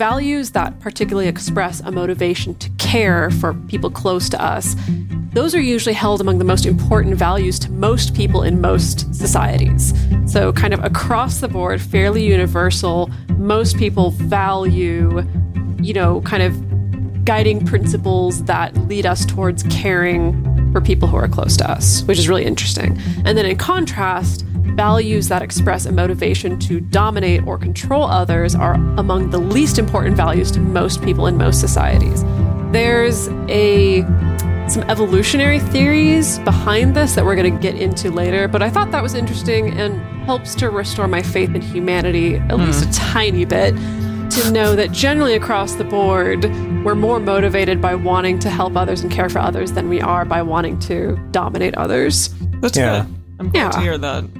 values that particularly express a motivation to care for people close to us, those are usually held among the most important values to most people in most societies. So, kind of across the board, fairly universal, most people value, you know, kind of guiding principles that lead us towards caring for people who are close to us, which is really interesting. And then in contrast, values that express a motivation to dominate or control others are among the least important values to most people in most societies. There's a some evolutionary theories behind this that we're going to get into later, but I thought that was interesting and helps to restore my faith in humanity at mm. least a tiny bit to know that generally across the board, we're more motivated by wanting to help others and care for others than we are by wanting to dominate others. That's yeah. good. I'm glad yeah. to hear that.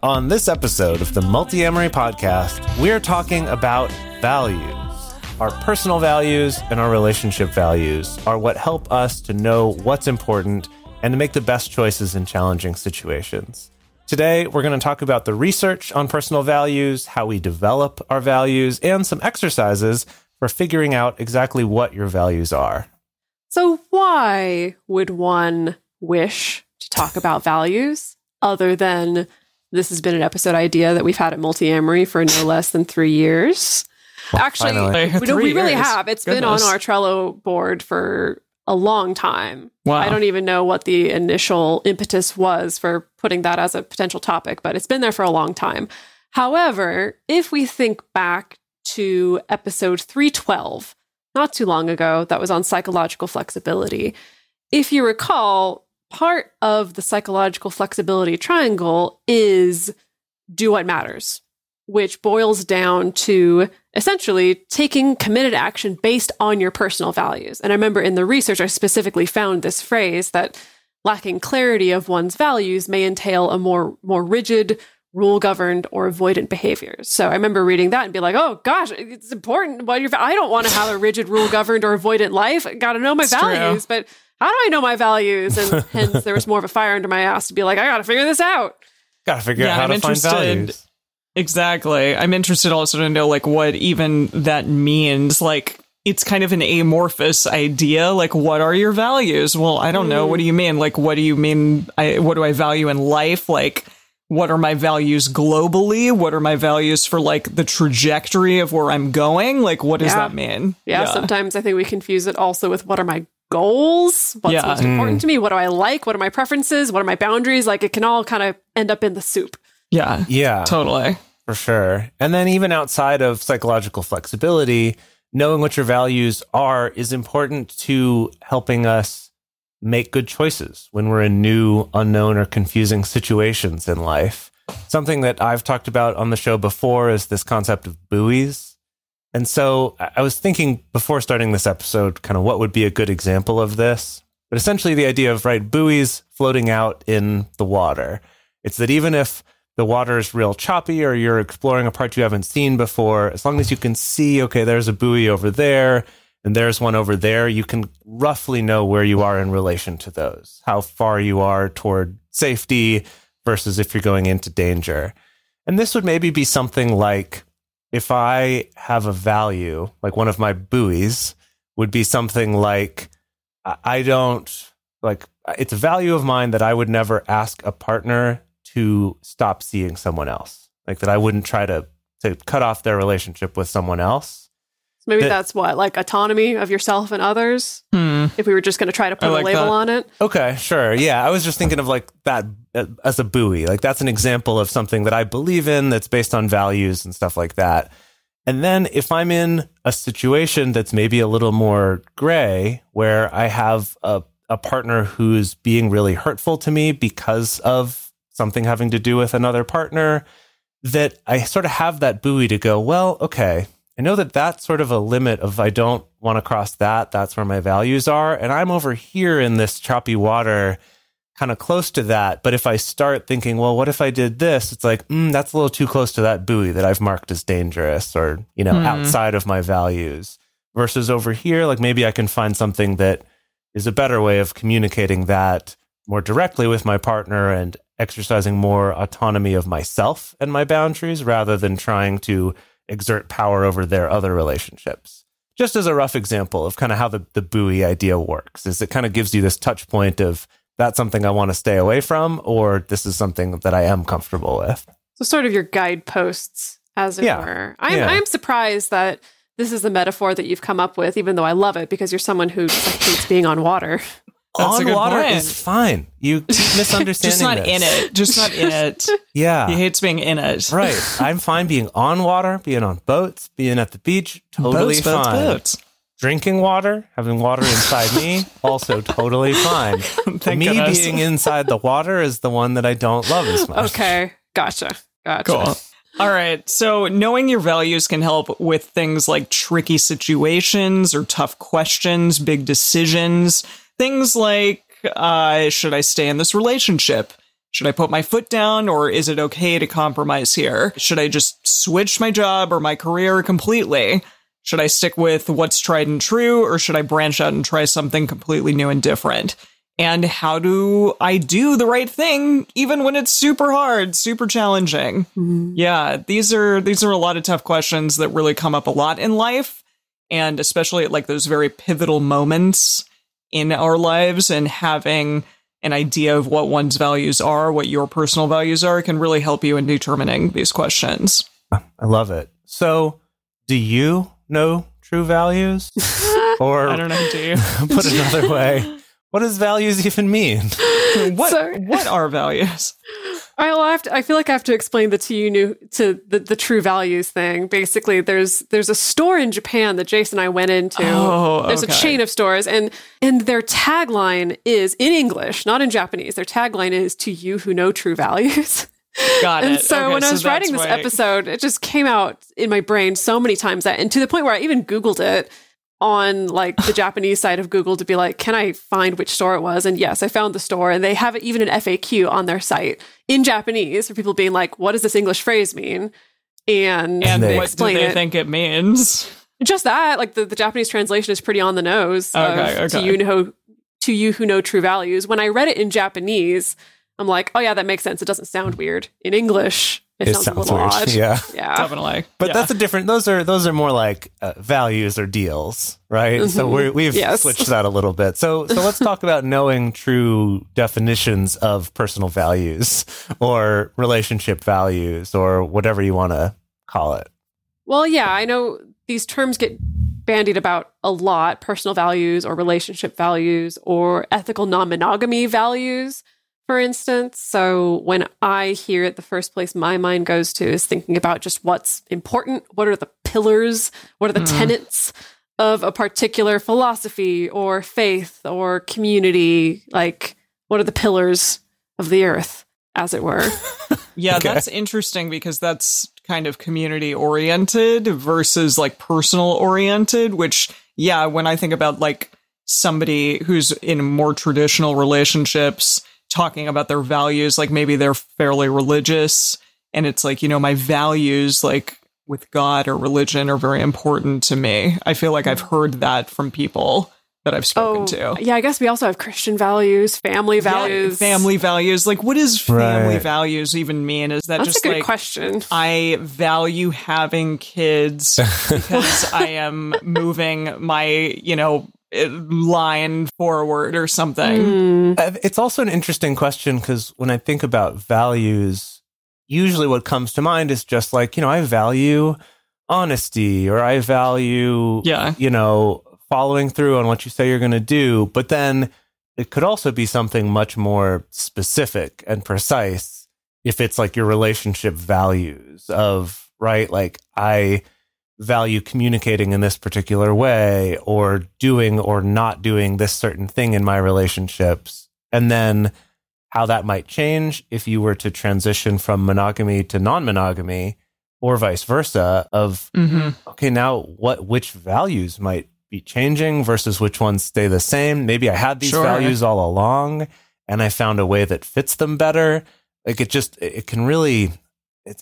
On this episode of the Multiamory podcast, we are talking about values. Our personal values and our relationship values are what help us to know what's important and to make the best choices in challenging situations. Today, we're going to talk about the research on personal values, how we develop our values, and some exercises for figuring out exactly what your values are. So, why would one wish to talk about values other than this has been an episode idea that we've had at Multiamory for no less than three years. Well, Actually, we, we really have. It's Goodness. been on our Trello board for a long time. Wow. I don't even know what the initial impetus was for putting that as a potential topic, but it's been there for a long time. However, if we think back to episode 312, not too long ago, that was on psychological flexibility. If you recall, part of the psychological flexibility triangle is do what matters, which boils down to essentially taking committed action based on your personal values. And I remember in the research, I specifically found this phrase that lacking clarity of one's values may entail a more, more rigid, rule governed or avoidant behaviors. So I remember reading that and be like, oh gosh, it's important. You're, I don't want to have a rigid, rule governed or avoidant life. Got to know my it's values, true. but how do I know my values? And hence there was more of a fire under my ass to be like, I got to figure this out. Got to figure yeah, out how I'm to interested, find values. Exactly. I'm interested also to know like what even that means. Like it's kind of an amorphous idea. Like, what are your values? Well, I don't know. What do you mean? Like, what do you mean? I, what do I value in life? Like, what are my values globally? What are my values for like the trajectory of where I'm going? Like, what does yeah. that mean? Yeah, yeah, Sometimes I think we confuse it also with what are my goals? What's yeah. most important mm. to me? What do I like? What are my preferences? What are my boundaries? Like it can all kind of end up in the soup. Yeah. Yeah. Totally. For sure. And then even outside of psychological flexibility, knowing what your values are is important to helping us make good choices when we're in new, unknown, or confusing situations in life. Something that I've talked about on the show before is this concept of buoys and so I was thinking before starting this episode, kind of what would be a good example of this. But essentially, the idea of, right, buoys floating out in the water. It's that even if the water is real choppy or you're exploring a part you haven't seen before, as long as you can see, okay, there's a buoy over there and there's one over there, you can roughly know where you are in relation to those, how far you are toward safety versus if you're going into danger. And this would maybe be something like if I have a value, like one of my buoys would be something like I don't like it's a value of mine that I would never ask a partner to stop seeing someone else. Like that I wouldn't try to to cut off their relationship with someone else Maybe that, that's what, like autonomy of yourself and others. Hmm. If we were just going to try to put like a label that. on it. Okay, sure. Yeah, I was just thinking of like that uh, as a buoy. Like that's an example of something that I believe in that's based on values and stuff like that. And then if I'm in a situation that's maybe a little more gray, where I have a, a partner who's being really hurtful to me because of something having to do with another partner, that I sort of have that buoy to go, well, okay, I know that that's sort of a limit of I don't want to cross that. That's where my values are. And I'm over here in this choppy water, kind of close to that. But if I start thinking, well, what if I did this? It's like, mm, that's a little too close to that buoy that I've marked as dangerous or, you know, Mhm. outside of my values. Versus over here, like maybe I can find something that is a better way of communicating that more directly with my partner and exercising more autonomy of myself and my boundaries rather than trying to exert power over their other relationships. Just as a rough example of kind of how the, the buoy idea works, is it kind of gives you this touch point of that's something I want to stay away from, or this is something that I am comfortable with. So sort of your guideposts, as it Yeah. were. I'm Yeah. I'm surprised that this is the metaphor that you've come up with, even though I love it because you're someone who like, hates being on water. That's On water point. is fine. You keep misunderstanding. Just not this. in it. Just not in it. Yeah. He hates being in it. right. I'm fine being on water, being on boats, being at the beach. Totally Boats, boats, fine. boats. Drinking water, having water inside me, also totally fine. Thank me goodness. being inside the water is the one that I don't love as much. Okay, gotcha, gotcha. Cool. All right. So, knowing your values can help with things like tricky situations or tough questions, big decisions. Things like uh, should I stay in this relationship? Should I put my foot down or is it okay to compromise here? Should I just switch my job or my career completely? Should I stick with what's tried and true or should I branch out and try something completely new and different? And how do I do the right thing even when it's super hard, super challenging? Yeah, these are these are a lot of tough questions that really come up a lot in life and especially at like those very pivotal moments in our lives and having an idea of what one's values are, what your personal values are can really help you in determining these questions. I love it. So, do you know true values? Or I don't know, do you? put another way, what does values even mean? what what are values? I'll have to, I feel like I have to explain the to you new to the, the true values thing. Basically, there's there's a store in Japan that Jason and I went into. Oh, there's okay. a chain of stores, and and their tagline is in English, not in Japanese. Their tagline is "To you who know true values." Got and it. so Okay, when I so was writing this episode, it just came out in my brain so many times that, and to the point where I even Googled it on like the Japanese side of Google to be like, can I find which store it was? And yes, I found the store, and they have even an FAQ on their site in Japanese for people being like, what does this English phrase mean? And, and they what do they it. think it means? Just that, like the, the Japanese translation is pretty on the nose. of Okay, To you know, to you who know true values. When I read it in Japanese, I'm like, oh yeah, that makes sense. It doesn't sound weird. In English, it, sounds, a little odd. Yeah. Yeah. Definitely. But Yeah. that's a different. Those are those are more like uh, values or deals, right? So Mhm. we're, we've Yes. switched that a little bit. So so let's talk about knowing true definitions of personal values or relationship values or whatever you want to call it. Well, yeah, I know these terms get bandied about a lot personal values or relationship values or ethical non monogamy values, for instance. So when I hear it, the first place my mind goes to is thinking about just what's important. What are the pillars? What are the Mhm. tenets of a particular philosophy or faith or community? Like, what are the pillars of the earth, as it were? Yeah, Okay. that's interesting because that's kind of community oriented versus like personal oriented, which, yeah, when I think about like somebody who's in more traditional relationships talking about their values, like maybe they're fairly religious and it's like, you know, my values, like with God or religion, are very important to me. I feel like I've heard that from people that I've spoken oh, to. Oh, yeah, I guess we also have Christian values, family Yeah, values. family values. Like, what does family Right. values even mean? Is that That's just a good like question. I value having kids because I am moving my, you know, line forward or something. Uh, It's also an interesting question because when I think about values, usually what comes to mind is just like, you know, I value honesty or I value, Yeah. you know, following through on what you say you're going to do. But then it could also be something much more specific and precise if it's like your relationship values of, right? Like, I value communicating in this particular way or doing or not doing this certain thing in my relationships. And then how that might change if you were to transition from monogamy to non-monogamy or vice versa of Mhm. okay now what which values might be changing versus which ones stay the same maybe i had these Sure. values all along and i found a way that fits them better like it just it can really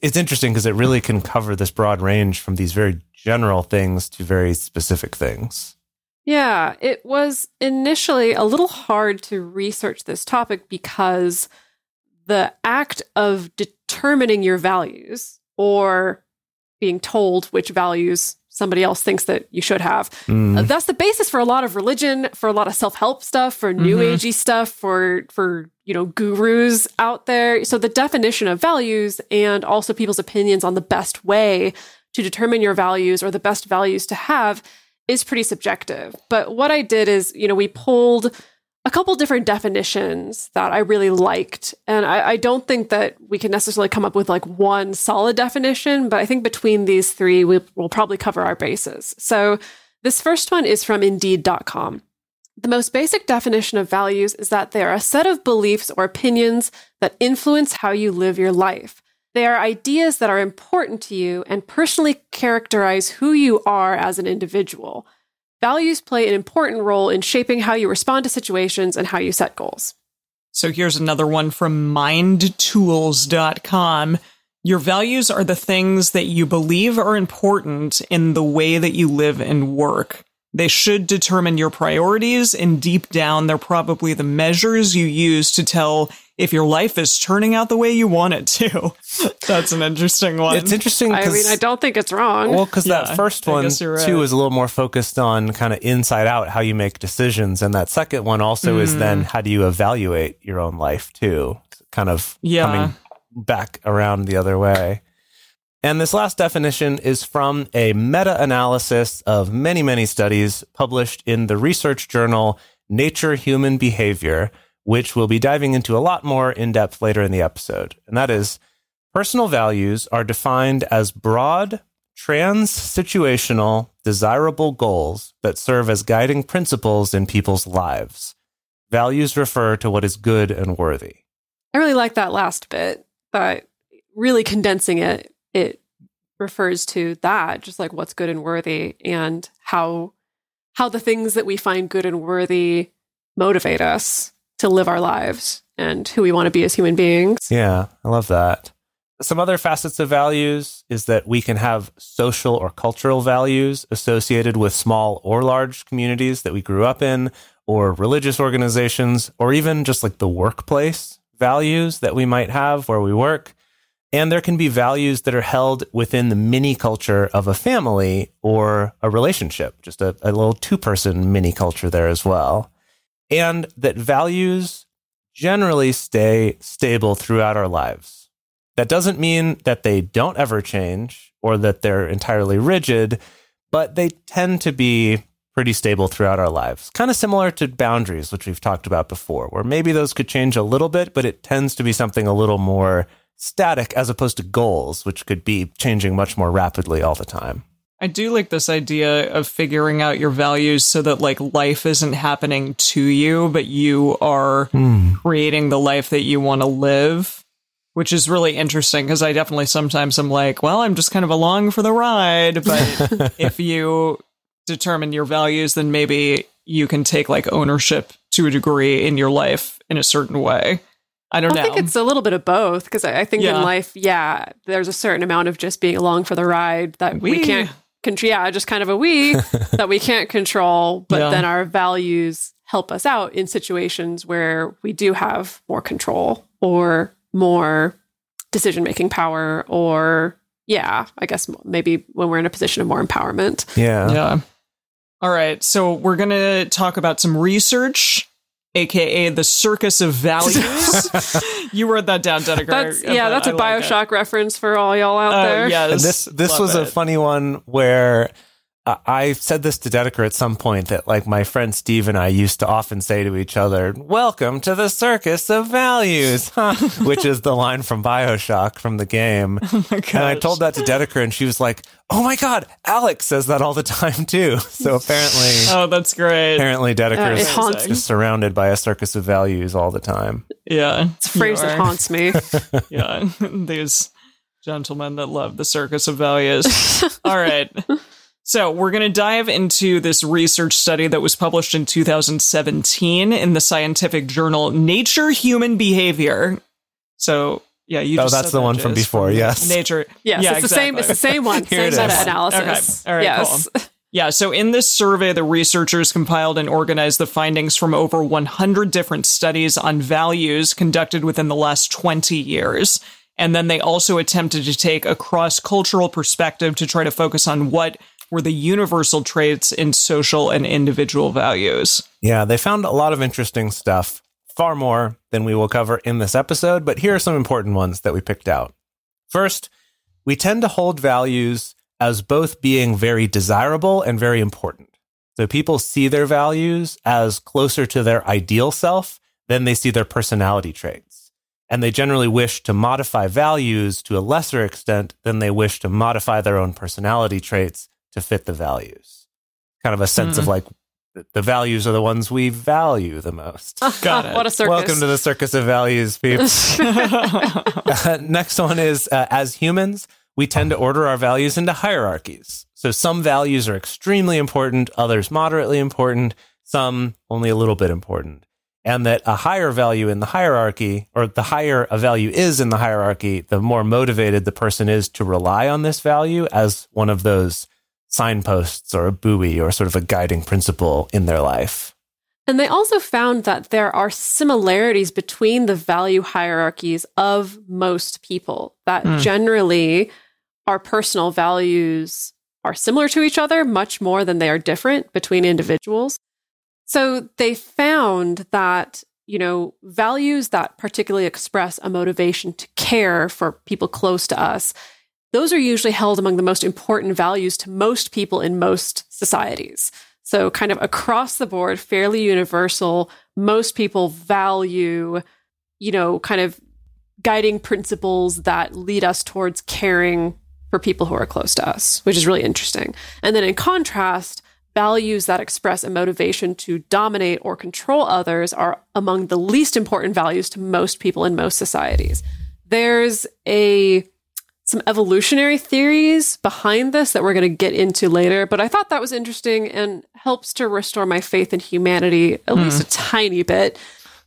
it's, interesting because it really can cover this broad range from these very general things to very specific things. Yeah, it was initially a little hard to research this topic because the act of determining your values or being told which values somebody else thinks that you should have Mm. Uh, that's the basis for a lot of religion, for a lot of self-help stuff, for new Mhm. agey stuff, for for you know gurus out there. So the definition of values and also people's opinions on the best way to determine your values or the best values to have is pretty subjective. But what I did is, you know, we pulled a couple different definitions that I really liked. And I, I don't think that we can necessarily come up with like one solid definition, but I think between these three, we, we'll probably cover our bases. So this first one is from Indeed.com. The most basic definition of values is that they are a set of beliefs or opinions that influence how you live your life. They are ideas that are important to you and personally characterize who you are as an individual. Values play an important role in shaping how you respond to situations and how you set goals. So here's another one from mindtools.com. Your values are the things that you believe are important in the way that you live and work. They should determine your priorities, and deep down, they're probably the measures you use to tell if your life is turning out the way you want it to. That's an interesting one. it's interesting I mean, I don't think it's wrong. Well, because Yeah, that first one guess you're too is a little more focused on kind of inside out how you make decisions, and that second one also is Mm. then how do you evaluate your own life too, kind of Yeah. coming back around the other way. And this last definition is from a meta analysis of many, many studies published in the research journal Nature Human Behavior, which we'll be diving into a lot more in depth later in the episode. And that is personal values are defined as broad, trans situational, desirable goals that serve as guiding principles in people's lives. Values refer to what is good and worthy. I really like that last bit, but really condensing it, it refers to that, just like what's good and worthy and how how the things that we find good and worthy motivate us to live our lives and who we want to be as human beings. Yeah, I love that. Some other facets of values is that we can have social or cultural values associated with small or large communities that we grew up in, or religious organizations, or even just like the workplace values that we might have where we work. And there can be values that are held within the mini culture of a family or a relationship, just a, a little two person mini culture there as well. And that values generally stay stable throughout our lives. That doesn't mean that they don't ever change or that they're entirely rigid, but they tend to be pretty stable throughout our lives. Kind of similar to boundaries, which we've talked about before, where maybe those could change a little bit, but it tends to be something a little more static as opposed to goals, which could be changing much more rapidly all the time. I do like this idea of figuring out your values so that like life isn't happening to you, but you are hmm. creating the life that you want to live, which is really interesting because I definitely sometimes I'm like, well, I'm just kind of along for the ride. But if you determine your values, then maybe you can take like ownership to a degree in your life in a certain way. I don't I know. I think it's a little bit of both because I, I think Yeah. in life, yeah, there's a certain amount of just being along for the ride that we, We- can't control. Yeah, just kind of a we that we can't control, but Yeah. then our values help us out in situations where we do have more control or more decision making power, or yeah, I guess maybe when we're in a position of more empowerment. Yeah. Yeah. All right. So we're going to talk about some research, aka the circus of values. you wrote that down, Dedeker. That's yeah, that's a I like. Bioshock reference for all y'all out Oh, there. yes. And this this Love was a funny one where I I said this to Dedeker at some point that like my friend Steve and I used to often say to each other, "Welcome to the circus of values," huh? which is the line from Bioshock from the game. and I told that to Dedeker, and she was like, "Oh my god, Alex says that all the time too." So apparently, Oh, that's great. apparently Dedeker Uh, it is haunts just surrounded by a circus of values all the time. Yeah. It's a phrase that haunts me. yeah, these gentlemen that love the circus of values. All right. So, we're going to dive into this research study that was published in 2017 in the scientific journal Nature Human Behavior. So, yeah, you Oh, just that's said the that, one from Jase, before, yes. Nature. Yes, yeah, it's the same. It's the same one. Here same meta analysis. Okay. All right, yes. Yeah, so in this survey, the researchers compiled and organized the findings from over 100 different studies on values conducted within the last 20 years. And then they also attempted to take a cross cultural perspective to try to focus on what were the universal traits in social and individual values. Yeah, they found a lot of interesting stuff, far more than we will cover in this episode, but here are some important ones that we picked out. First, we tend to hold values as both being very desirable and very important. So people see their values as closer to their ideal self than they see their personality traits. And they generally wish to modify values to a lesser extent than they wish to modify their own personality traits to fit the values. Kind of a sense of like, the values are the ones we value the most. Got it. what a circus. Welcome to the circus of values, peeps. Uh, next one is uh, as humans, we tend to order our values into hierarchies. So some values are extremely important, others moderately important, some only a little bit important. And that a higher value in the hierarchy, or the higher a value is in the hierarchy, the more motivated the person is to rely on this value as one of those signposts or a buoy or sort of a guiding principle in their life. And they also found that there are similarities between the value hierarchies of most people, that Hmm. generally our personal values are similar to each other much more than they are different between individuals. So they found that, you know, values that particularly express a motivation to care for people close to us, those are usually held among the most important values to most people in most societies. So, kind of across the board, fairly universal. Most people value, you know, kind of guiding principles that lead us towards caring for people who are close to us, which is really interesting. And then in contrast, values that express a motivation to dominate or control others are among the least important values to most people in most societies. There's a some evolutionary theories behind this that we're going to get into later, but I thought that was interesting and helps to restore my faith in humanity at hmm. least a tiny bit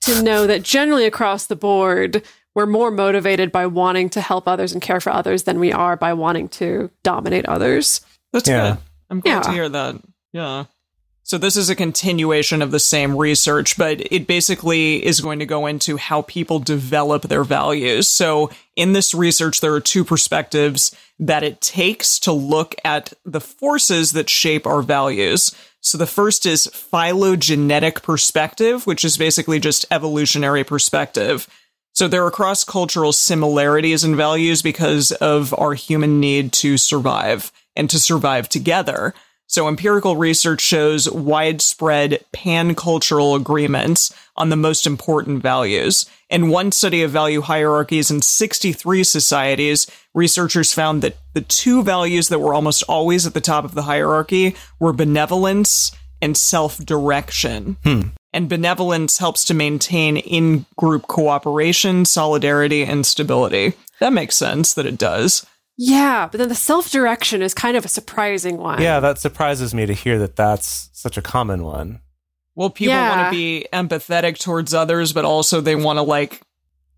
to know that generally across the board, we're more motivated by wanting to help others and care for others than we are by wanting to dominate others. That's Yeah. good. I'm glad to hear that. Yeah. So this is a continuation of the same research, but it basically is going to go into how people develop their values. So in this research, there are two perspectives that it takes to look at the forces that shape our values. So the first is phylogenetic perspective, which is basically just evolutionary perspective. So there are cross cultural similarities in values because of our human need to survive and to survive together. So empirical research shows widespread pan-cultural agreements on the most important values. In one study of value hierarchies in 63 societies, researchers found that the two values that were almost always at the top of the hierarchy were benevolence and self-direction. Hmm. And benevolence helps to maintain in group cooperation, solidarity, and stability. That makes sense that it does. Yeah, but then the self direction is kind of a surprising one. Yeah, that surprises me to hear that that's such a common one. Well, people Yeah. want to be empathetic towards others, but also they want to like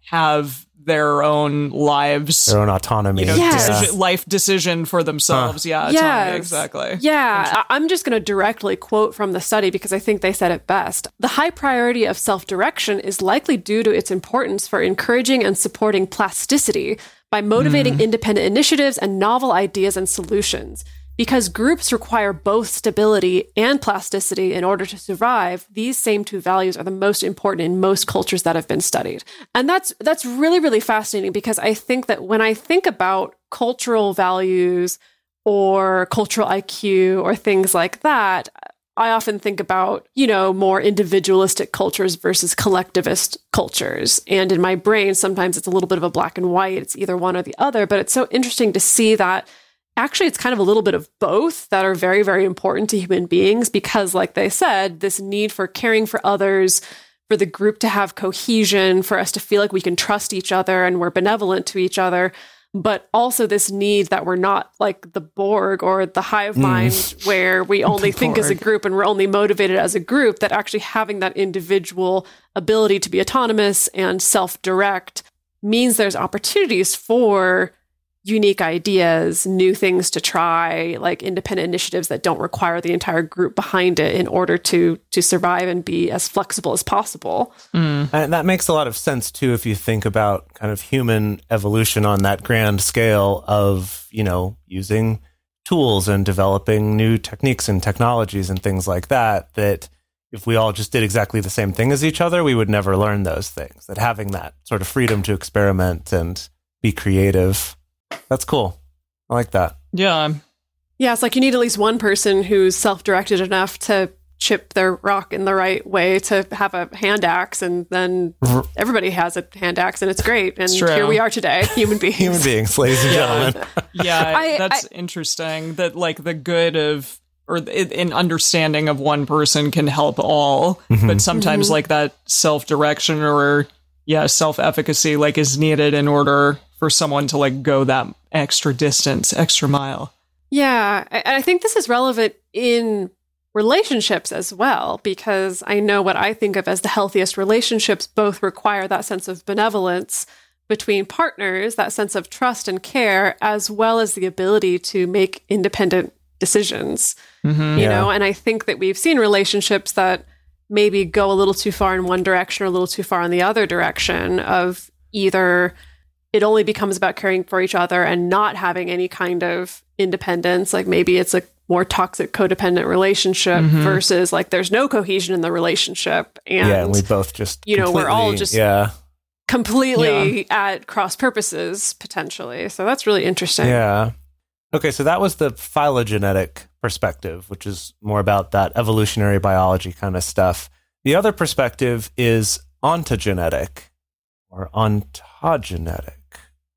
have their own lives, Their own autonomy. you know, Yes. decision, life decision for themselves. Yeah, autonomy, Yes. exactly. Yeah, I'm just going to directly quote from the study because I think they said it best. The high priority of self direction is likely due to its importance for encouraging and supporting plasticity by motivating hmm. independent initiatives and novel ideas and solutions. Because groups require both stability and plasticity in order to survive, these same two values are the most important in most cultures that have been studied. And that's that's really really fascinating because I think that when I think about cultural values or cultural IQ or things like that, I often think about, you know, more individualistic cultures versus collectivist cultures. And in my brain, sometimes it's a little bit of a black and white. It's either one or the other. But it's so interesting to see that actually it's kind of a little bit of both that are very, very important to human beings because, like they said, this need for caring for others, for the group to have cohesion, for us to feel like we can trust each other and we're benevolent to each other but also this need that we're not like the Borg or the hive Mm. mind where we only think as a group and we're only motivated as a group, that actually having that individual ability to be autonomous and self direct means there's opportunities for unique ideas, new things to try, like independent initiatives that don't require the entire group behind it in order to to survive and be as flexible as possible. Mm. And that makes a lot of sense too if you think about kind of human evolution on that grand scale of, you know, using tools and developing new techniques and technologies and things like that that if we all just did exactly the same thing as each other, we would never learn those things. That having that sort of freedom to experiment and be creative, that's cool. I like that. Yeah. I'm- Yeah, it's like you need at least one person who's self directed enough to chip their rock in the right way to have a hand axe, and then everybody has a hand axe, and it's great. And It's here we are today, human beings. Human beings, ladies and gentlemen. Yeah, I- that's interesting. That like the good of or an understanding of one person can help all, mm-hmm. but sometimes mm-hmm. like that self direction or yeah self efficacy like is needed in order for someone to like go that extra distance, extra mile. Yeah, I- and I think this is relevant in relationships as well, because I know what I think of as the healthiest relationships both require that sense of benevolence between partners, that sense of trust and care, as well as the ability to make independent decisions. Mm-hmm. You Yeah. know, and I think that we've seen relationships that maybe go a little too far in one direction or a little too far in the other direction of either it only becomes about caring for each other and not having any kind of independence. Like maybe it's a more toxic codependent relationship Mhm. versus like there's no cohesion in the relationship. And yeah, and we both just you know, we're all just- yeah. completely at cross purposes potentially. So that's really interesting. Yeah. Okay, so that was the phylogenetic perspective, which is more about that evolutionary biology kind of stuff. The other perspective is ontogenetic or ontogenetic.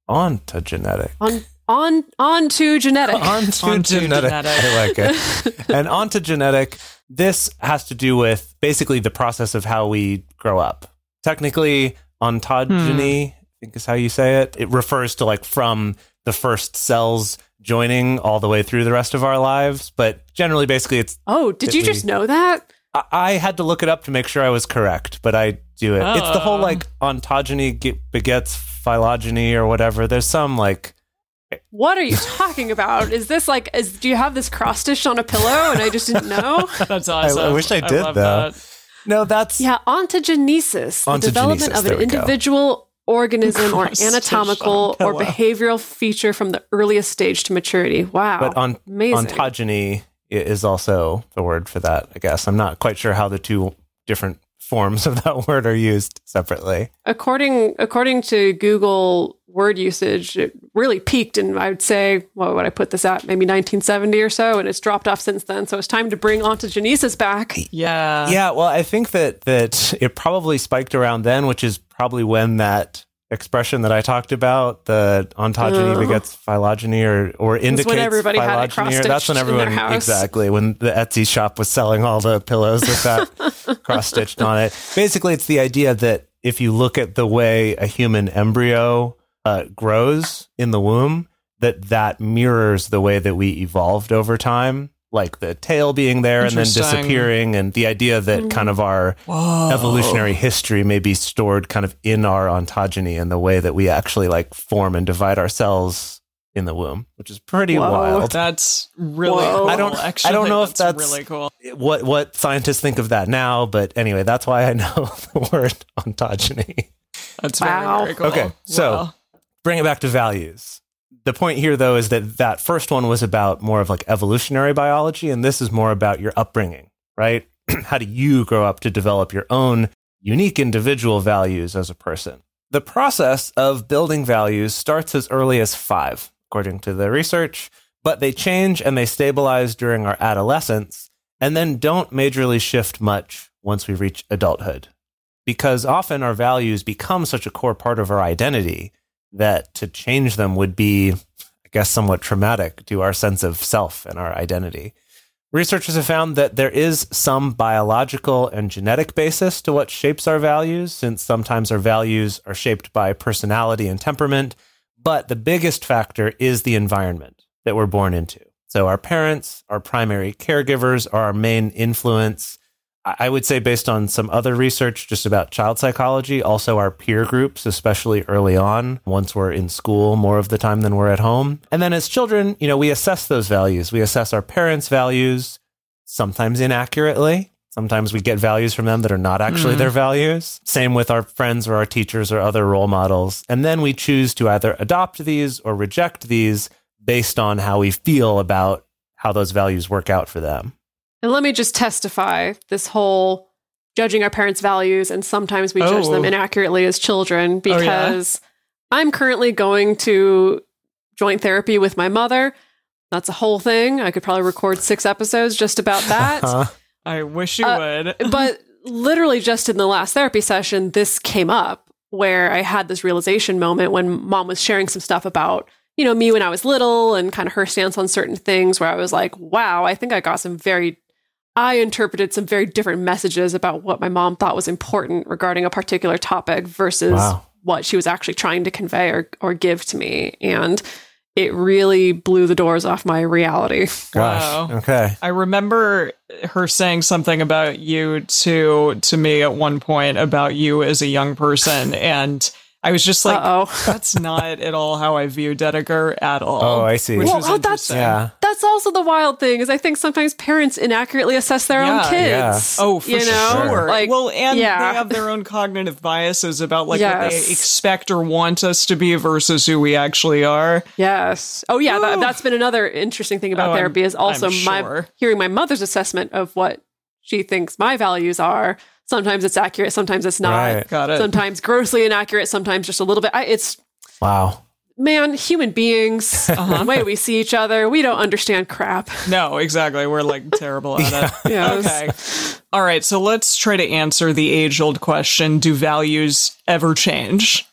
Ontogenetic. On on on to genetics. Ontogenetic. Ontogenetic. I like it. and ontogenetic, this has to do with basically the process of how we grow up. Technically, ontogeny, hmm. I think is how you say it. It refers to like from the first cells joining all the way through the rest of our lives. But generally, basically, it's oh, did you we- just know that? I, I had to look it up to make sure I was correct, but I do it. It's the whole Oh. like ontogeny ge- begets phylogeny or whatever. There's some like What are you talking about? Is this like is do you have this cross stitch on a pillow and I just didn't know? That's awesome. I wish I did, love though. that. no, that's Yeah, ontogenesis, the development of an we go. individual organism or anatomical oh, or behavioral feature from the earliest stage to maturity. Wow. but on Amazing. ontogeny is also the word for that. I guess I'm not quite sure how the two different forms of that word are used separately. according according to Google word usage, it really peaked in I would say what would I put this at? Maybe 1970 or so, and it's dropped off since then. So it's time to bring ontogenesis back. Yeah. yeah, well, I think that that it probably spiked around then, which is probably when that expression that I talked about, the ontogeny Oh. begets phylogeny or or indicates everybody had it phylogeny, or that's when everyone house. exactly when the Etsy shop was selling all the pillows with that cross stitched on it. Basically, it's the idea that if you look at the way a human embryo uh, grows in the womb, that that mirrors the way that we evolved over time. Like the tail being there and then disappearing, and the idea that kind of our Whoa. evolutionary history may be stored kind of in our ontogeny and the way that we actually like form and divide ourselves in the womb, which is pretty Whoa. wild. That's really Whoa. cool. I don't- actually I don't know if that's- really cool. What what scientists think of that now, but anyway, that's why I know the word ontogeny. That's Wow. very, very cool. Okay, so- Wow. Bring it back to values. The point here, though, is that that first one was about more of like evolutionary biology, and this is more about your upbringing, right? How do you grow up to develop your own unique individual values as a person? The process of building values starts as early as five, according to the research. but they change and they stabilize during our adolescence and then don't majorly shift much once we reach adulthood. Because often our values become such a core part of our identity that to change them would be, I guess, somewhat traumatic to our sense of self and our identity. Researchers have found that there is some biological and genetic basis to what shapes our values, since sometimes our values are shaped by personality and temperament. But the biggest factor is the environment that we're born into. So our parents, our primary caregivers are our main influence. I would say, based on some other research just about child psychology, also our peer groups, especially early on, once we're in school more of the time than we're at home. And then as children, you know, we assess those values. We assess our parents' values, sometimes inaccurately. Sometimes we get values from them that are not actually mm. their values. Same with our friends or our teachers or other role models. And then we choose to either adopt these or reject these based on how we feel about how those values work out for them. And let me just testify this whole judging our parents' values, and sometimes we oh. judge them oh. inaccurately as children because oh, yeah? I'm currently going to joint therapy with my mother. That's a whole thing. I could probably record six episodes just about that. Uh-huh. I wish you uh, would. but literally, just in the last therapy session, this came up where I had this realization moment when mom was sharing some stuff about you know me when I was little and kind of her stance on certain things where I was like, wow, I think I got some very I interpreted some very different messages about what my mom thought was important regarding a particular topic versus wow. what she was actually trying to convey or, or give to me. And it really blew the doors off my reality. Gosh. Wow. Okay. I remember her saying something about you to to me at one point about you as a young person and I was just like, oh that's not at all how I view Dedeker at all. Oh, I see. Which well, oh, that's yeah. That's also the wild thing is I think sometimes parents inaccurately assess their yeah, own kids. Yeah. Oh, for you know? sure. Like, well, and yeah. they have their own cognitive biases about like yes. what they expect or want us to be versus who we actually are. Yes. Oh, yeah. That, has been another interesting thing about oh, therapy is also sure. my hearing my mother's assessment of what she thinks my values are Sometimes it's accurate, sometimes it's not. Right. Got it. Sometimes grossly inaccurate, sometimes just a little bit. I, it's wow. Man, human beings, uh-huh. the way we see each other, we don't understand crap. No, exactly. We're like terrible at it. yes. Okay. All right. So let's try to answer the age old question Do values ever change?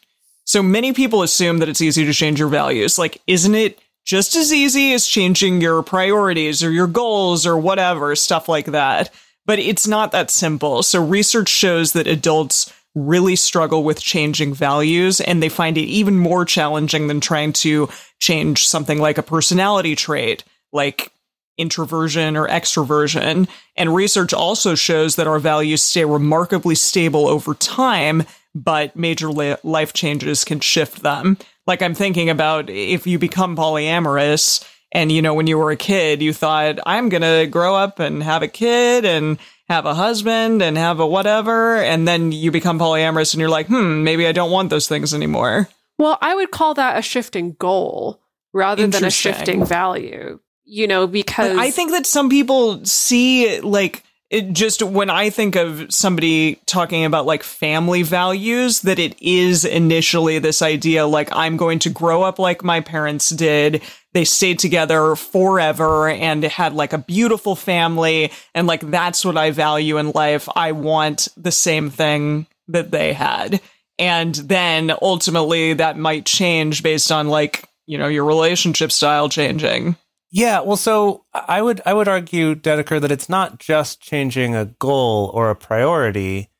So many people assume that it's easy to change your values. Like, isn't it just as easy as changing your priorities or your goals or whatever, stuff like that? But it's not that simple. So research shows that adults really struggle with changing values and they find it even more challenging than trying to change something like a personality trait, like introversion or extroversion. And research also shows that our values stay remarkably stable over time, but major life changes can shift them. Like I'm thinking about if you become polyamorous, and, you know, when you were a kid, you thought, I'm going to grow up and have a kid and have a husband and have a whatever. And then you become polyamorous and you're like, hmm, maybe I don't want those things anymore. Well, I would call that a shifting goal rather than a shifting value, you know, because I think that some people see like, it just when I think of somebody talking about like family values, that it is initially this idea like I'm going to grow up like my parents did. They stayed together forever and had like a beautiful family. And like that's what I value in life. I want the same thing that they had. And then ultimately that might change based on like, you know, your relationship style changing. Yeah, well, so I would I would argue, Dedeker, that it's not just changing a goal or a priority.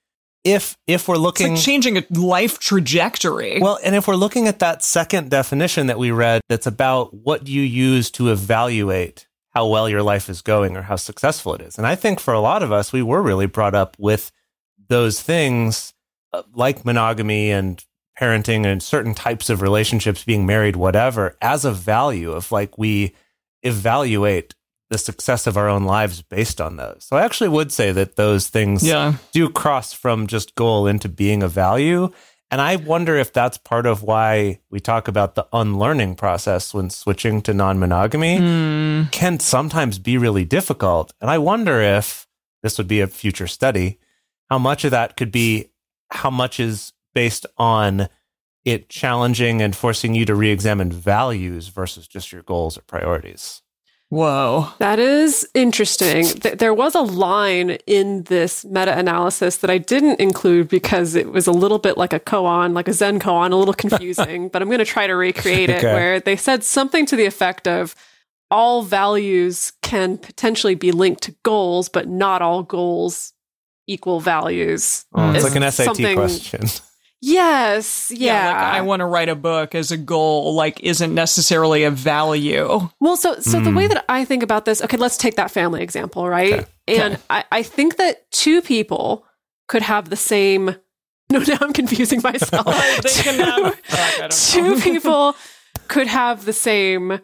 If if we're looking like changing a life trajectory. Well, and if we're looking at that second definition that we read, that's about what you use to evaluate how well your life is going or how successful it is. And I think for a lot of us, we were really brought up with those things uh, like monogamy and parenting and certain types of relationships, being married, whatever, as a value of like we evaluate the success of our own lives based on those. So I actually would say that those things yeah. do cross from just goal into being a value. And I wonder if that's part of why we talk about the unlearning process when switching to non monogamy mm. can sometimes be really difficult. And I wonder if this would be a future study, how much of that could be how much is based on it challenging and forcing you to re-examine values versus just your goals or priorities. Whoa. That is interesting. Th- there was a line in this meta analysis that I didn't include because it was a little bit like a koan, like a Zen koan, a little confusing, but I'm going to try to recreate it Okay. where they said something to the effect of all values can potentially be linked to goals, but not all goals equal values. Oh, it's Is like an SAT something- question. Yes. Yeah. like I want to write a book as a goal, like isn't necessarily a value. Well, so so the way hmm. that I think about this, okay, let's take that family example, right? And I, I think that two people could have the same. No, now I'm confusing myself. They can have- Fuck, two people could have the same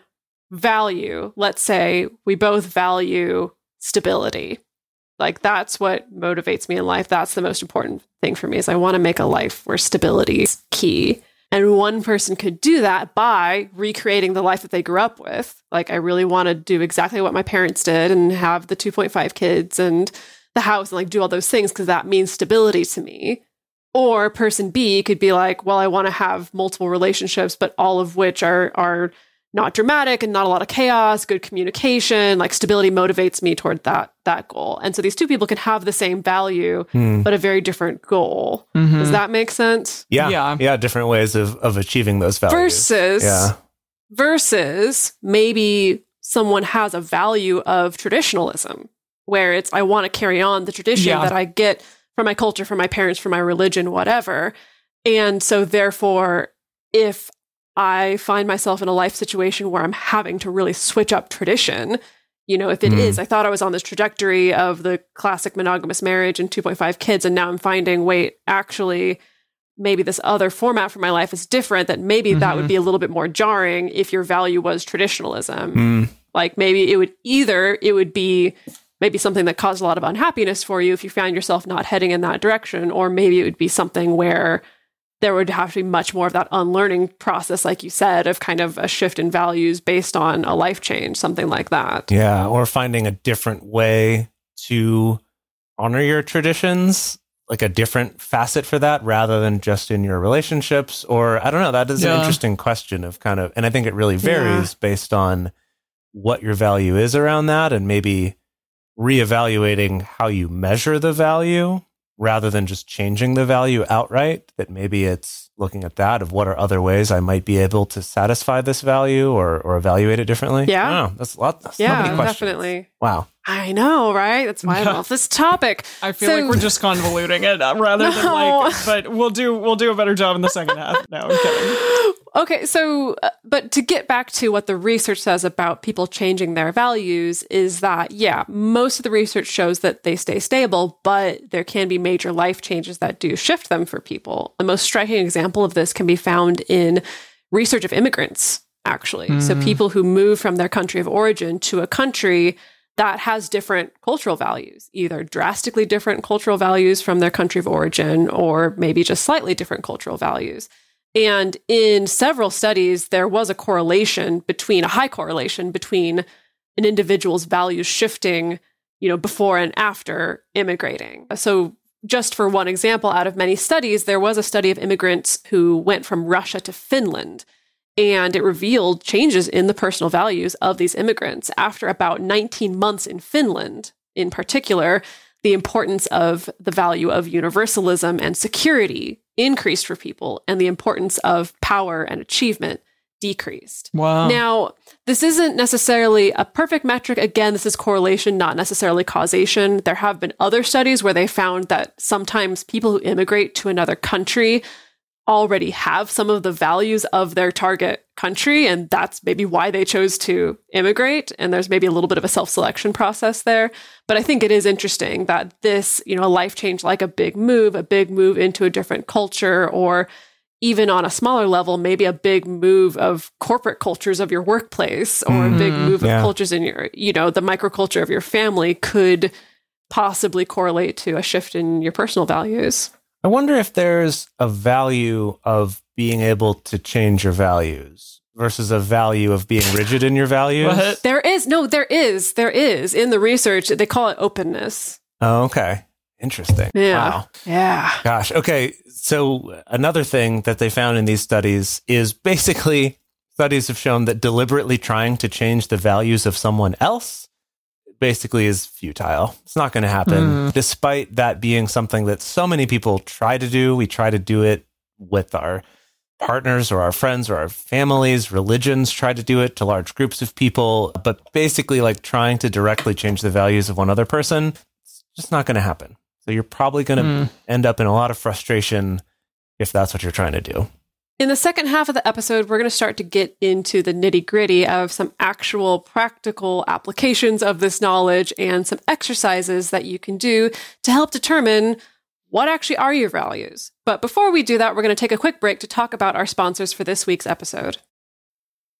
value. Let's say we both value stability. Like that's what motivates me in life. That's the most important thing for me is I want to make a life where stability is key. And one person could do that by recreating the life that they grew up with. Like I really want to do exactly what my parents did and have the 2.5 kids and the house and like do all those things because that means stability to me. Or person B could be like, well, I want to have multiple relationships, but all of which are are not dramatic and not a lot of chaos, good communication, like stability motivates me toward that that goal. And so these two people can have the same value, Hmm. but a very different goal. Mhm. Does that make sense? Yeah, Yeah. yeah, different ways of of achieving those values. Versus yeah, versus maybe someone has a value of traditionalism where it's I want to carry on the tradition Yeah. that I get from my culture, from my parents, from my religion, whatever. And so therefore if I find myself in a life situation where I'm having to really switch up tradition, you know, if it is, Mm. I thought I was on this trajectory of the classic monogamous marriage and 2.5 kids and now I'm finding wait, actually maybe this other format for my life is different that maybe that would be a little bit more jarring if your value was traditionalism Mm. like maybe it would either it would be maybe something that caused a lot of unhappiness for you if you found yourself not heading in that direction or maybe it would be something where there would have to be much more of that unlearning process like you said of kind of a shift in values based on a life change something like that yeah, or finding a different way to honor your traditions, like a different facet for that, rather than just in your relationships. Or I don't know. That is an interesting question of kind of, and I think it really varies based on what your value is around that, and maybe reevaluating how you measure the value rather than just changing the value outright. That maybe it's looking at that of what are other ways I might be able to satisfy this value or or evaluate it differently. Yeah. I. That's a lot. That's yeah many questions. definitely Wow. I know right that's why i Yeah. love this topic I feel So- like we're just convoluting it uh, rather than like. But we'll do we'll do a better job in the second half. No, I'm kidding. Okay, so uh, but to get back to what the research says about people changing their values is that yeah, most of the research shows that they stay stable, but there can be major life changes that do shift them for people. The most striking example of this can be found in research of immigrants actually. So people who move from their country of origin to a country that has different cultural values, either drastically different cultural values from their country of origin or maybe just slightly different cultural values. And in several studies, there was a correlation between a high correlation between an individual's values shifting, you know, before and after immigrating. So, just for one example, out of many studies, there was a study of immigrants who went from Russia to Finland. And it revealed changes in the personal values of these immigrants after about 19 months in Finland, in particular. The importance of the value of universalism and security increased for people, and the importance of power and achievement decreased. Wow. Now, this isn't necessarily a perfect metric. Again, this is correlation, not necessarily causation. There have been other studies where they found that sometimes people who immigrate to another country already have some of the values of their target country and that's maybe why they chose to immigrate and there's maybe a little bit of a self-selection process there. But i think it is interesting that this you know a life change like a big move a big move into a different culture or even on a smaller level maybe a big move of corporate cultures of your workplace or a big mm-hmm. move Yeah. of cultures in your you know the microculture of your family could possibly correlate to a shift in your personal values I wonder if there's a value of being able to change your values versus a value of being rigid in your values. What? There is no, there is, there is in the research. They call it openness. Oh, okay. Interesting. Yeah. Wow. Yeah. Gosh. Okay. So another thing that they found in these studies is basically studies have shown that deliberately trying to change the values of someone else basically is futile. It's not going to happen, mm. despite that being something that so many people try to do. We try to do it with our partners or our friends or our families. Religions try to do it to large groups of people, but basically, like trying to directly change the values of one other person, it's just not going to happen. So you're probably going to mm. end up in a lot of frustration if that's what you're trying to do. In the second half of the episode, we're going to start to get into the nitty gritty of some actual practical applications of this knowledge and some exercises that you can do to help determine what actually are your values. But before we do that, we're going to take a quick break to talk about our sponsors for this week's episode.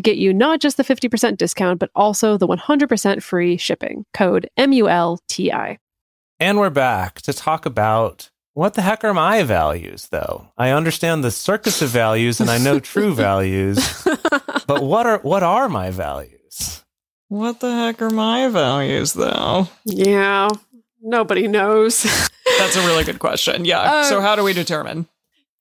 to get you not just the 50% discount, but also the 100% free shipping. Code M U L T I. And we're back to talk about what the heck are my values, though? I understand the circus of values and I know true values, but what are what are my values? What the heck are my values, though? Yeah, nobody knows. That's a really good question. Yeah. Uh, so, how do we determine?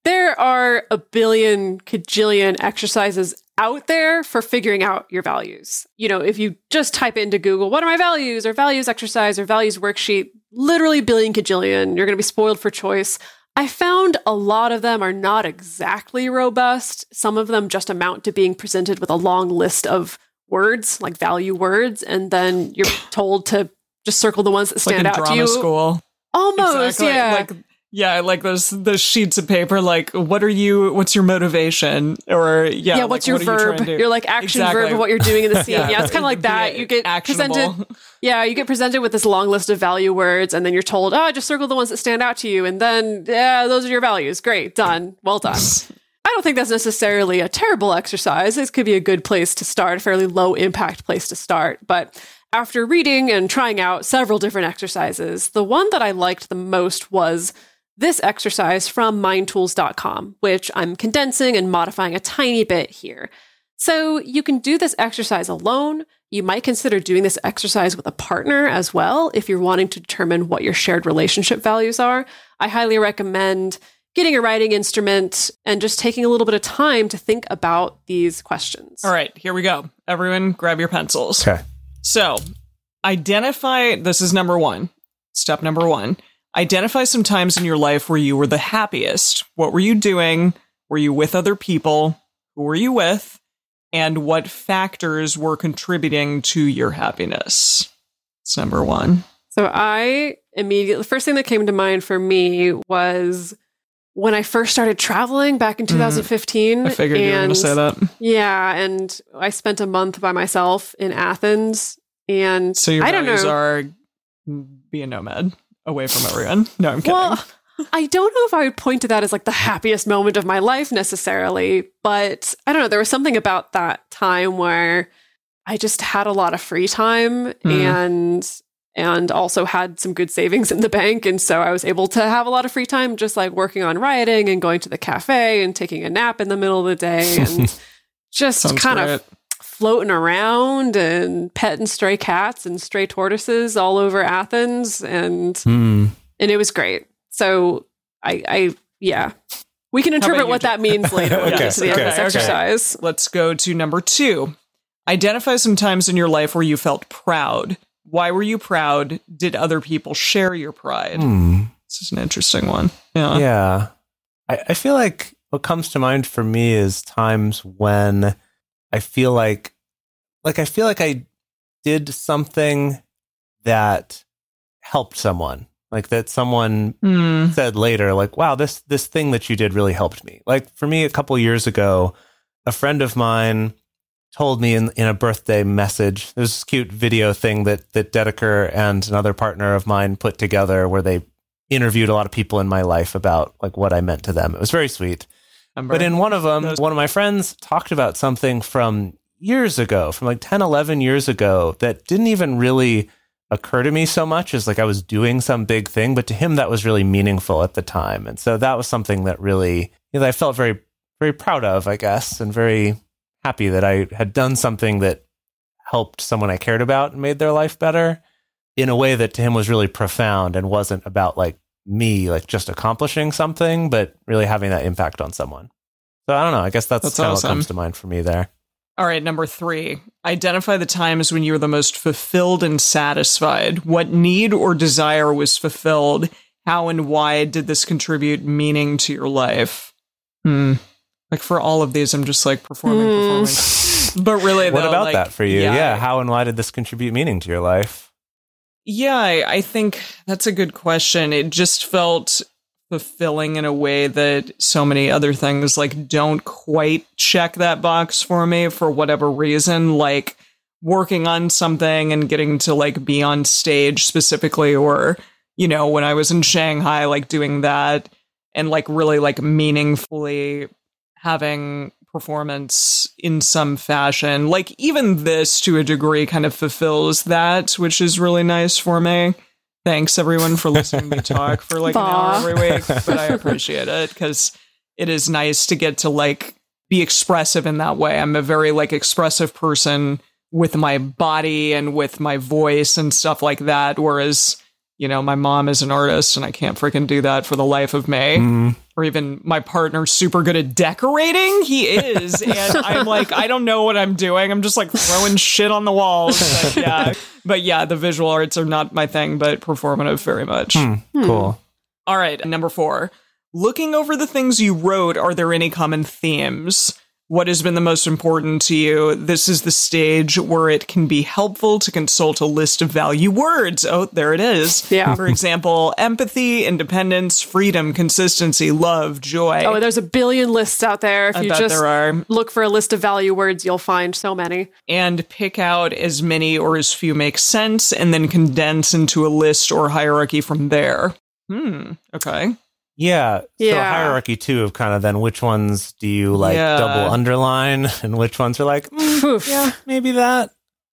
There are a billion cajillion exercises out there for figuring out your values. You know, if you just type into Google, what are my values or values exercise or values worksheet, literally billion cajillion, you're going to be spoiled for choice. I found a lot of them are not exactly robust. Some of them just amount to being presented with a long list of words, like value words, and then you're told to just circle the ones that stand like out to you. school. Almost, Exactly. yeah. Like yeah, like those those sheets of paper. Like, what are you? What's your motivation? Or yeah, yeah, like, what's your what you verb? to? You're like action Exactly. verb of what you're doing in the scene. Yeah. yeah, it's kind of like that. You get actionable. presented. Yeah, you get presented with this long list of value words, and then you're told, "Oh, just circle the ones that stand out to you," and then yeah, those are your values. Great, done, well done. I don't think that's necessarily a terrible exercise. This could be a good place to start, a fairly low impact place to start. But after reading and trying out several different exercises, the one that I liked the most was this exercise from mindtools.com, which I'm condensing and modifying a tiny bit here. So you can do this exercise alone. You might consider doing this exercise with a partner as well if you're wanting to determine what your shared relationship values are. I highly recommend getting a writing instrument and just taking a little bit of time to think about these questions. All right, here we go. Everyone, grab your pencils. Okay. So, identify this is number one. Step number one identify some times in your life where you were the happiest. What were you doing? Were you with other people? Who were you with? And what factors were contributing to your happiness? It's number one. So I immediately, the first thing that came to mind for me was when I first started traveling back in 2015. Mm-hmm. I figured you were going to say that. Yeah, and I spent a month by myself in Athens, and So your I don't values know. are be a nomad away from everyone. No, I'm kidding. Well, I don't know if I would point to that as like the happiest moment of my life necessarily, but I don't know. There was something about that time where I just had a lot of free time Hmm. and and also had some good savings in the bank and so I was able to have a lot of free time just like working on writing and going to the cafe and taking a nap in the middle of the day and just Sounds kind great. of floating around and petting stray cats and stray tortoises all over Athens and Hmm. and it was great. So I, I yeah, we can interpret what that means later when we Okay, get to the okay, this okay. exercise. Let's go to number two. Identify some times in your life where you felt proud. Why were you proud? Did other people share your pride? Hmm. This is an interesting one. Yeah. Yeah. I, I feel like what comes to mind for me is times when I feel like like I feel like I did something that helped someone. Like that someone Hmm. said later, like, wow, this this thing that you did really helped me. Like for me, a couple years ago, a friend of mine told me in, in a birthday message, there's this cute video thing that that Dedeker and another partner of mine put together where they interviewed a lot of people in my life about like what I meant to them. It was very sweet. Remember? But in one of them, one of my friends talked about something from years ago, from like 10, 11 years ago, that didn't even really occur to me so much as like I was doing some big thing. But to him, that was really meaningful at the time. And so that was something that really, you know, I felt very, very proud of, I guess, and very happy that I had done something that helped someone I cared about and made their life better in a way that to him was really profound and wasn't about like me like just accomplishing something, but really having that impact on someone. So I don't know. I guess that's, That's kind of what comes to mind for me there. All right, number three. Identify the times when you were the most fulfilled and satisfied. What need or desire was fulfilled? How and why did this contribute meaning to your life? Hmm. Like for all of these, I'm just like performing, Hmm. performing. But really, What though, about like, that for you? Yeah, Yeah. How and why did this contribute meaning to your life? Yeah, I, I think that's a good question. It just felt fulfilling in a way that so many other things like don't quite check that box for me for whatever reason. Like working on something and getting to like be on stage specifically, or you know, when I was in Shanghai, like doing that and like really like meaningfully having performance in some fashion. Like even this to a degree kind of fulfills that, which is really nice for me. Thanks everyone for listening to me talk for like an Aw. hour every week, but I appreciate it because it is nice to get to like be expressive in that way. I'm a very like expressive person with my body and with my voice and stuff like that. Whereas, you know, my mom is an artist and I can't freaking do that for the life of me Mm, or even my partner's super good at decorating. He is, and I'm like, I don't know what I'm doing. I'm just like throwing shit on the walls. But yeah, but yeah, the visual arts are not my thing, but performative very much. hmm, Cool. All right, number four. Looking over the things you wrote, are there any common themes? What has been the most important to you? This is the stage where it can be helpful to consult a list of value words. Oh, there it is. Yeah. For example, empathy, independence, freedom, consistency, love, joy. Oh, there's a billion lists out there. If I you bet just there are. look for a list of value words, you'll find so many. and pick out as many or as few make sense and then condense into a list or hierarchy from there. Hmm. Okay. Yeah. So Yeah. hierarchy too of kind of then which ones do you like Yeah. double underline and which ones are like, mm, yeah, maybe that.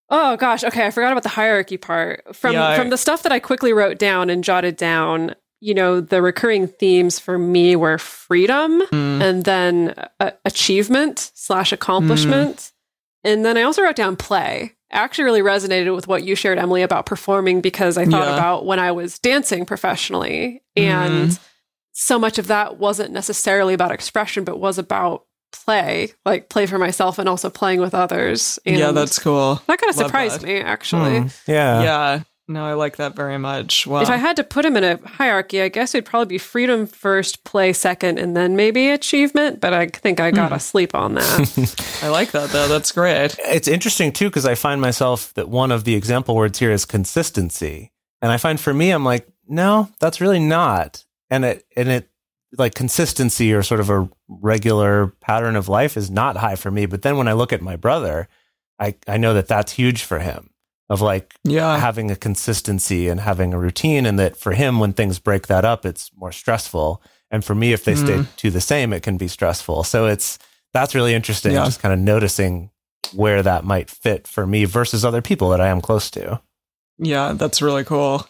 Oh gosh, okay, I forgot about the hierarchy part. From Yeah, I- from the stuff that I quickly wrote down and jotted down, you know, the recurring themes for me were freedom Hmm. and then uh, achievement slash accomplishment. And then I also wrote down play. I actually really resonated with what you shared, Emily, about performing because I thought Yeah. about when I was dancing professionally. And so much of that wasn't necessarily about expression, but was about play, like play for myself and also playing with others. And yeah, that's cool. that kind of Love surprised that. me, actually. Hmm, yeah. yeah. No, I like that very much. Wow. If I had to put them in a hierarchy, I guess it'd probably be freedom first, play second, and then maybe achievement. But I think I gotta sleep on that. I like that though. That's great. It's interesting too because I find myself that one of the example words here is consistency, and I find for me, I'm like, no, that's really not, and it and it like consistency or sort of a regular pattern of life is not high for me. But then when I look at my brother, I, I know that that's huge for him of like Yeah. having a consistency and having a routine. And that for him, when things break that up, it's more stressful. And for me, if they stay mm-hmm. to the same, it can be stressful. So it's, that's really interesting. Yeah. Just kind of noticing where that might fit for me versus other people that I am close to. Yeah, that's really cool.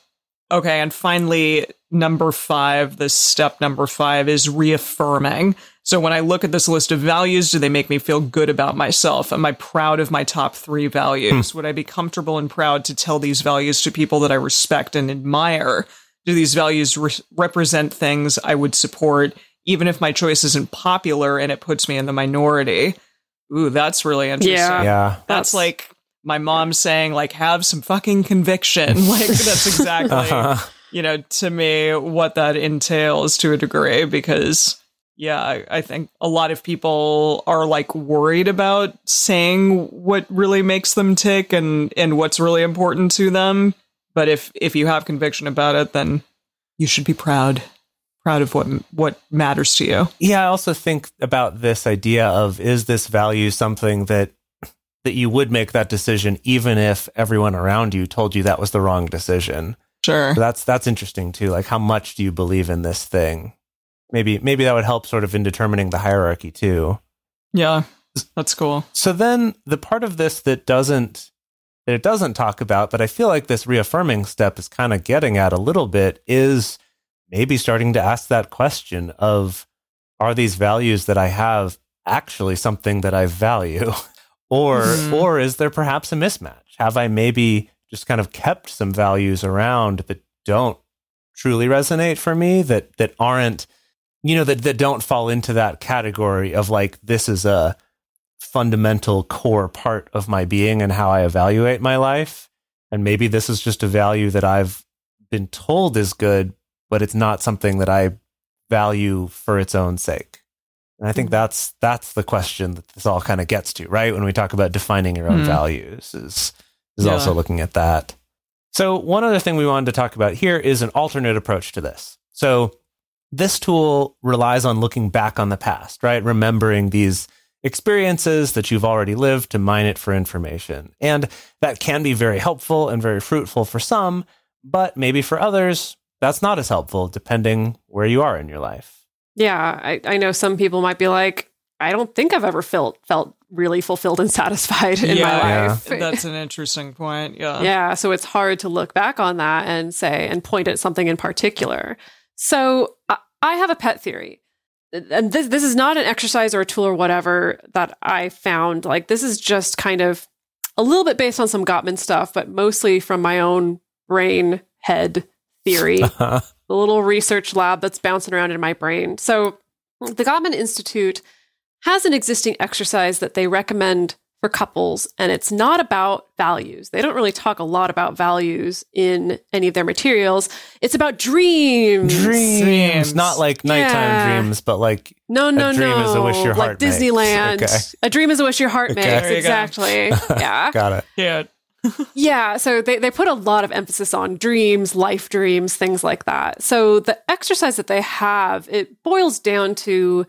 Okay, and finally, number five, this step number five is reaffirming. So when I look at this list of values, do they make me feel good about myself? Am I proud of my top three values? Would I be comfortable and proud to tell these values to people that I respect and admire? Do these values re- represent things I would support, even if my choice isn't popular and it puts me in the minority? Ooh, that's really interesting. Yeah. Yeah. That's That's- like my mom saying, like, have some fucking conviction. Like, that's exactly, Uh-huh. You know, to me, what that entails to a degree. Because, yeah, I, I think a lot of people are like worried about saying what really makes them tick and, and what's really important to them. But if, if you have conviction about it, then you should be proud, proud of what, what matters to you. Yeah, I also think about this idea of is this value something that that you would make that decision even if everyone around you told you that was the wrong decision. Sure. So that's that's interesting too. Like how much do you believe in this thing? Maybe maybe that would help sort of in determining the hierarchy too. Yeah. That's cool. So then the part of this that doesn't that it doesn't talk about, but I feel like this reaffirming step is kind of getting at a little bit is maybe starting to ask that question of are these values that I have actually something that I value? or Mhm. or is there perhaps a mismatch? Have I maybe just kind of kept some values around that don't truly resonate for me that that aren't you know that that don't fall into that category of like this is a fundamental core part of my being and how I evaluate my life. And maybe this is just a value that I've been told is good, but it's not something that I value for its own sake. And I think that's that's the question that this all kind of gets to, right? When we talk about defining your own Mhm. values is is Yeah. also looking at that. So one other thing we wanted to talk about here is an alternate approach to this. So this tool relies on looking back on the past, right? Remembering these experiences that you've already lived to mine it for information. And that can be very helpful and very fruitful for some, but maybe for others, that's not as helpful depending where you are in your life. Yeah, I, I know some people might be like, I don't think I've ever felt felt really fulfilled and satisfied in Yeah. my life. Yeah. That's an interesting point. Yeah. Yeah, so it's hard to look back on that and say and point at something in particular. So I, I have a pet theory. And this this is not an exercise or a tool or whatever that I found. Like this is just kind of a little bit based on some Gottman stuff, but mostly from my own brain head theory uh-huh. the little research lab that's bouncing around in my brain. So, the Gottman Institute has an existing exercise that they recommend for couples, and it's not about values. They don't really talk a lot about values in any of their materials. It's about dreams. dreams. Dreams. Not like nighttime Yeah. dreams, but like No, no, dream no. is a wish your like heart makes. Disneyland. Okay. A dream is a wish your heart Okay. makes. There you go. Exactly. yeah. got it. Yeah. Yeah, so they, they put a lot of emphasis on dreams, life dreams, things like that. So the exercise that they have, it boils down to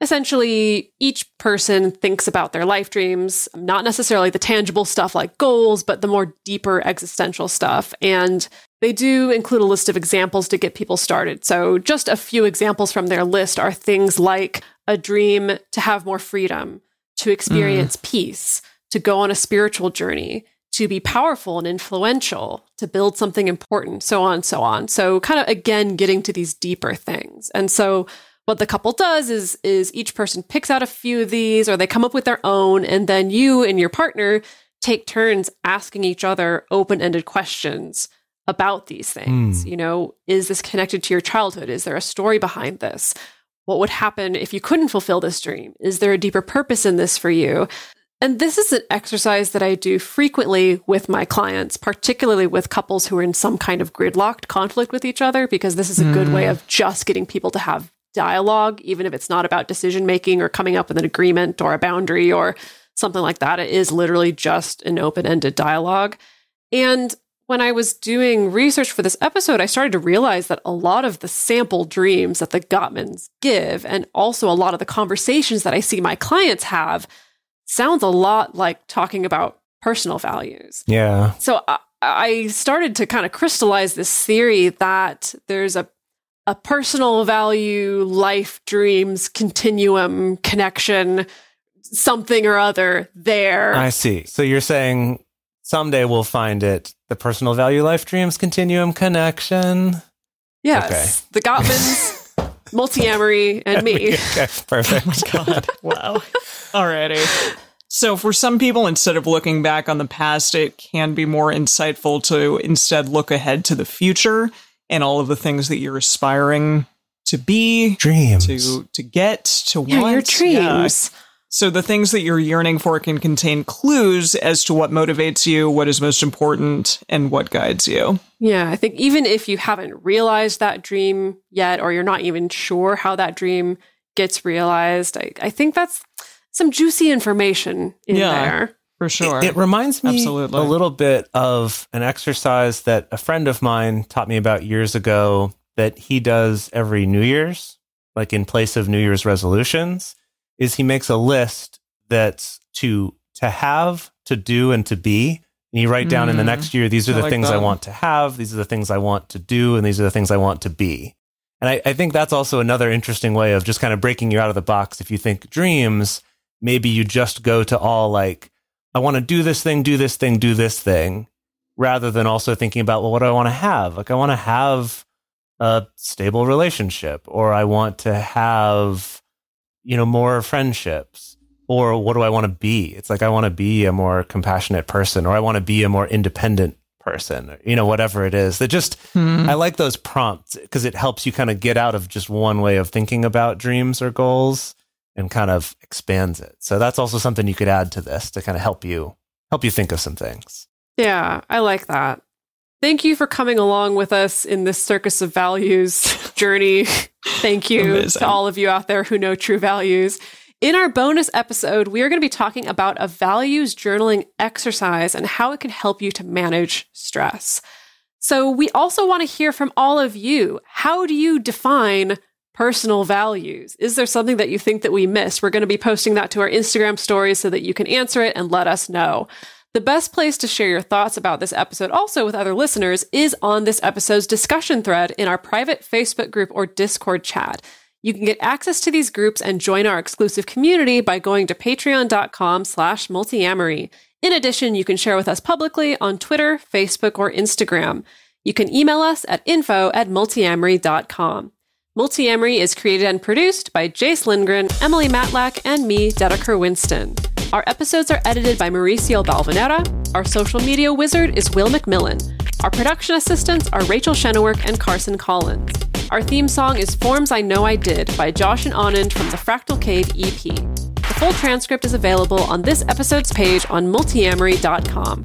essentially each person thinks about their life dreams, not necessarily the tangible stuff like goals, but the more deeper existential stuff. And they do include a list of examples to get people started. So just a few examples from their list are things like a dream to have more freedom, to experience mm. peace, to go on a spiritual journey, to be powerful and influential, to build something important, so on and so on. So kind of again getting to these deeper things. And so what the couple does is is each person picks out a few of these or they come up with their own and then you and your partner take turns asking each other open-ended questions about these things. Hmm. You know, is this connected to your childhood? Is there a story behind this? What would happen if you couldn't fulfill this dream? Is there a deeper purpose in this for you? And this is an exercise that I do frequently with my clients, particularly with couples who are in some kind of gridlocked conflict with each other, because this is a good way hmm. of just getting people to have dialogue, even if it's not about decision making or coming up with an agreement or a boundary or something like that. It is literally just an open ended dialogue. And when I was doing research for this episode, I started to realize that a lot of the sample dreams that the Gottmans give, and also a lot of the conversations that I see my clients have, sounds a lot like talking about personal values. Yeah. So I, I started to kind of crystallize this theory that there's a a personal value, life, dreams, continuum, connection, something or other there. I see. So you're saying someday we'll find it the personal value life dreams continuum connection. yes, the Gottmans, multi-amory, and me. Okay, perfect. God. Wow. Alrighty. So, for some people, instead of looking back on the past, it can be more insightful to instead look ahead to the future and all of the things that you're aspiring to be, Dreams. to to get, to Yeah, want. your dreams. So the things that you're yearning for can contain clues as to what motivates you, what is most important, and what guides you. Yeah, I think even if you haven't realized that dream yet, or you're not even sure how that dream gets realized, I, I think that's some juicy information in Yeah. there. For sure. It reminds me Absolutely. a little bit of an exercise that a friend of mine taught me about years ago that he does every New Year's, like in place of New Year's resolutions, is he makes a list that's to to have, to do, and to be. And you write down in the Mm. next year, these are I the like things I want to have, these are the things I want to do, and these are the things I want to be. And I, I think that's also another interesting way of just kind of breaking you out of the box. If you think dreams, maybe you just go to all like, I want to do this thing, do this thing, do this thing, rather than also thinking about, well, what do I want to have? Like, I want to have a stable relationship, or I want to have, you know, more friendships, or what do I want to be? It's like, I want to be a more compassionate person, or I want to be a more independent person, or, you know, whatever it is. That just, Hmm. I like those prompts because it helps you kind of get out of just one way of thinking about dreams or goals and kind of expands it. So that's also something you could add to this to kind of help you help you think of some things. Yeah, I like that. Thank you for coming along with us in this circus of values journey. Thank you Amazing. to all of you out there who know true values. In our bonus episode, we are going to be talking about a values journaling exercise and how it can help you to manage stress. So, we also want to hear from all of you. How do you define personal values? Is there something that you think that we missed? We're going to be posting that to our Instagram stories so that you can answer it and let us know. The best place to share your thoughts about this episode, also with other listeners, is on this episode's discussion thread in our private Facebook group or Discord chat. You can get access to these groups and join our exclusive community by going to patreon.com slash multiamory. In addition, you can share with us publicly on Twitter, Facebook, or Instagram. You can email us at info at multiamory.com. Multiamory is created and produced by Jase Lindgren, Emily Matlack, and me, Dedeker Winston. Our episodes are edited by Mauricio Balvanera. Our social media wizard is Will McMillan. Our production assistants are Rachel Shennewerk and Carson Collins. Our theme song is Forms I Know I Did by Josh and Anand from the Fractal Cave EP. The full transcript is available on this episode's page on multiamory.com.